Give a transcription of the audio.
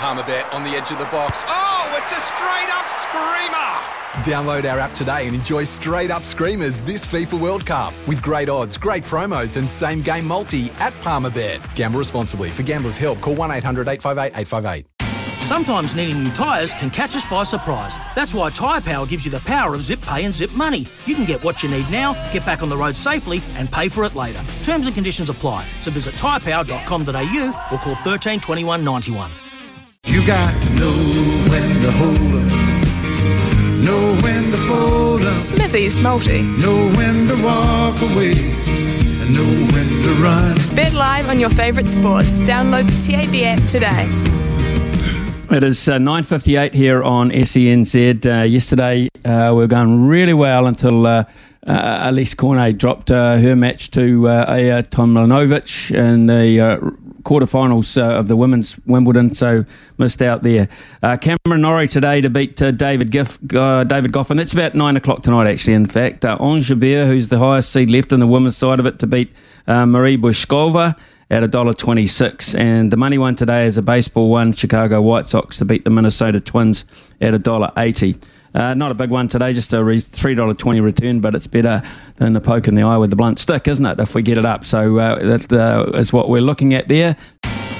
Palmerbet on the edge of the box. Oh, it's a straight up screamer! Download our app today and enjoy straight up screamers this FIFA World Cup with great odds, great promos, and same game multi at Palmerbet. Gamble responsibly. For gamblers' help, call 1 800 858 858. Sometimes needing new tyres can catch us by surprise. That's why Tyre Power gives you the power of zip pay and zip money. You can get what you need now, get back on the road safely, and pay for it later. Terms and conditions apply. So visit tyrepower.com.au or call 13 21 91. You got to know when to hold up, know when to fold up, Smithy's Multi. know when to walk away, and know when to run. Bet live on your favourite sports. Download the TAB app today. It is uh, 9.58 here on SENZ. Uh, yesterday uh, we were going really well until uh, uh, Alizé Cornet dropped uh, her match to uh, Aya in the uh, quarterfinals uh, of the women's Wimbledon, so missed out there. Uh, Cameron Norrie today to beat uh, David Giff, David Goffin. It's about 9 o'clock tonight, actually, in fact. Uh, Ons Jabeur, who's the highest seed left in the women's side of it, to beat Marie Bouzková at $1.26. And the money one today is a baseball one, Chicago White Sox to beat the Minnesota Twins at $1.80. Uh, not a big one today, just a re- $3.20 return, but it's better than the poke in the eye with the blunt stick, isn't it, if we get it up? So uh, that's, the, that's what we're looking at there.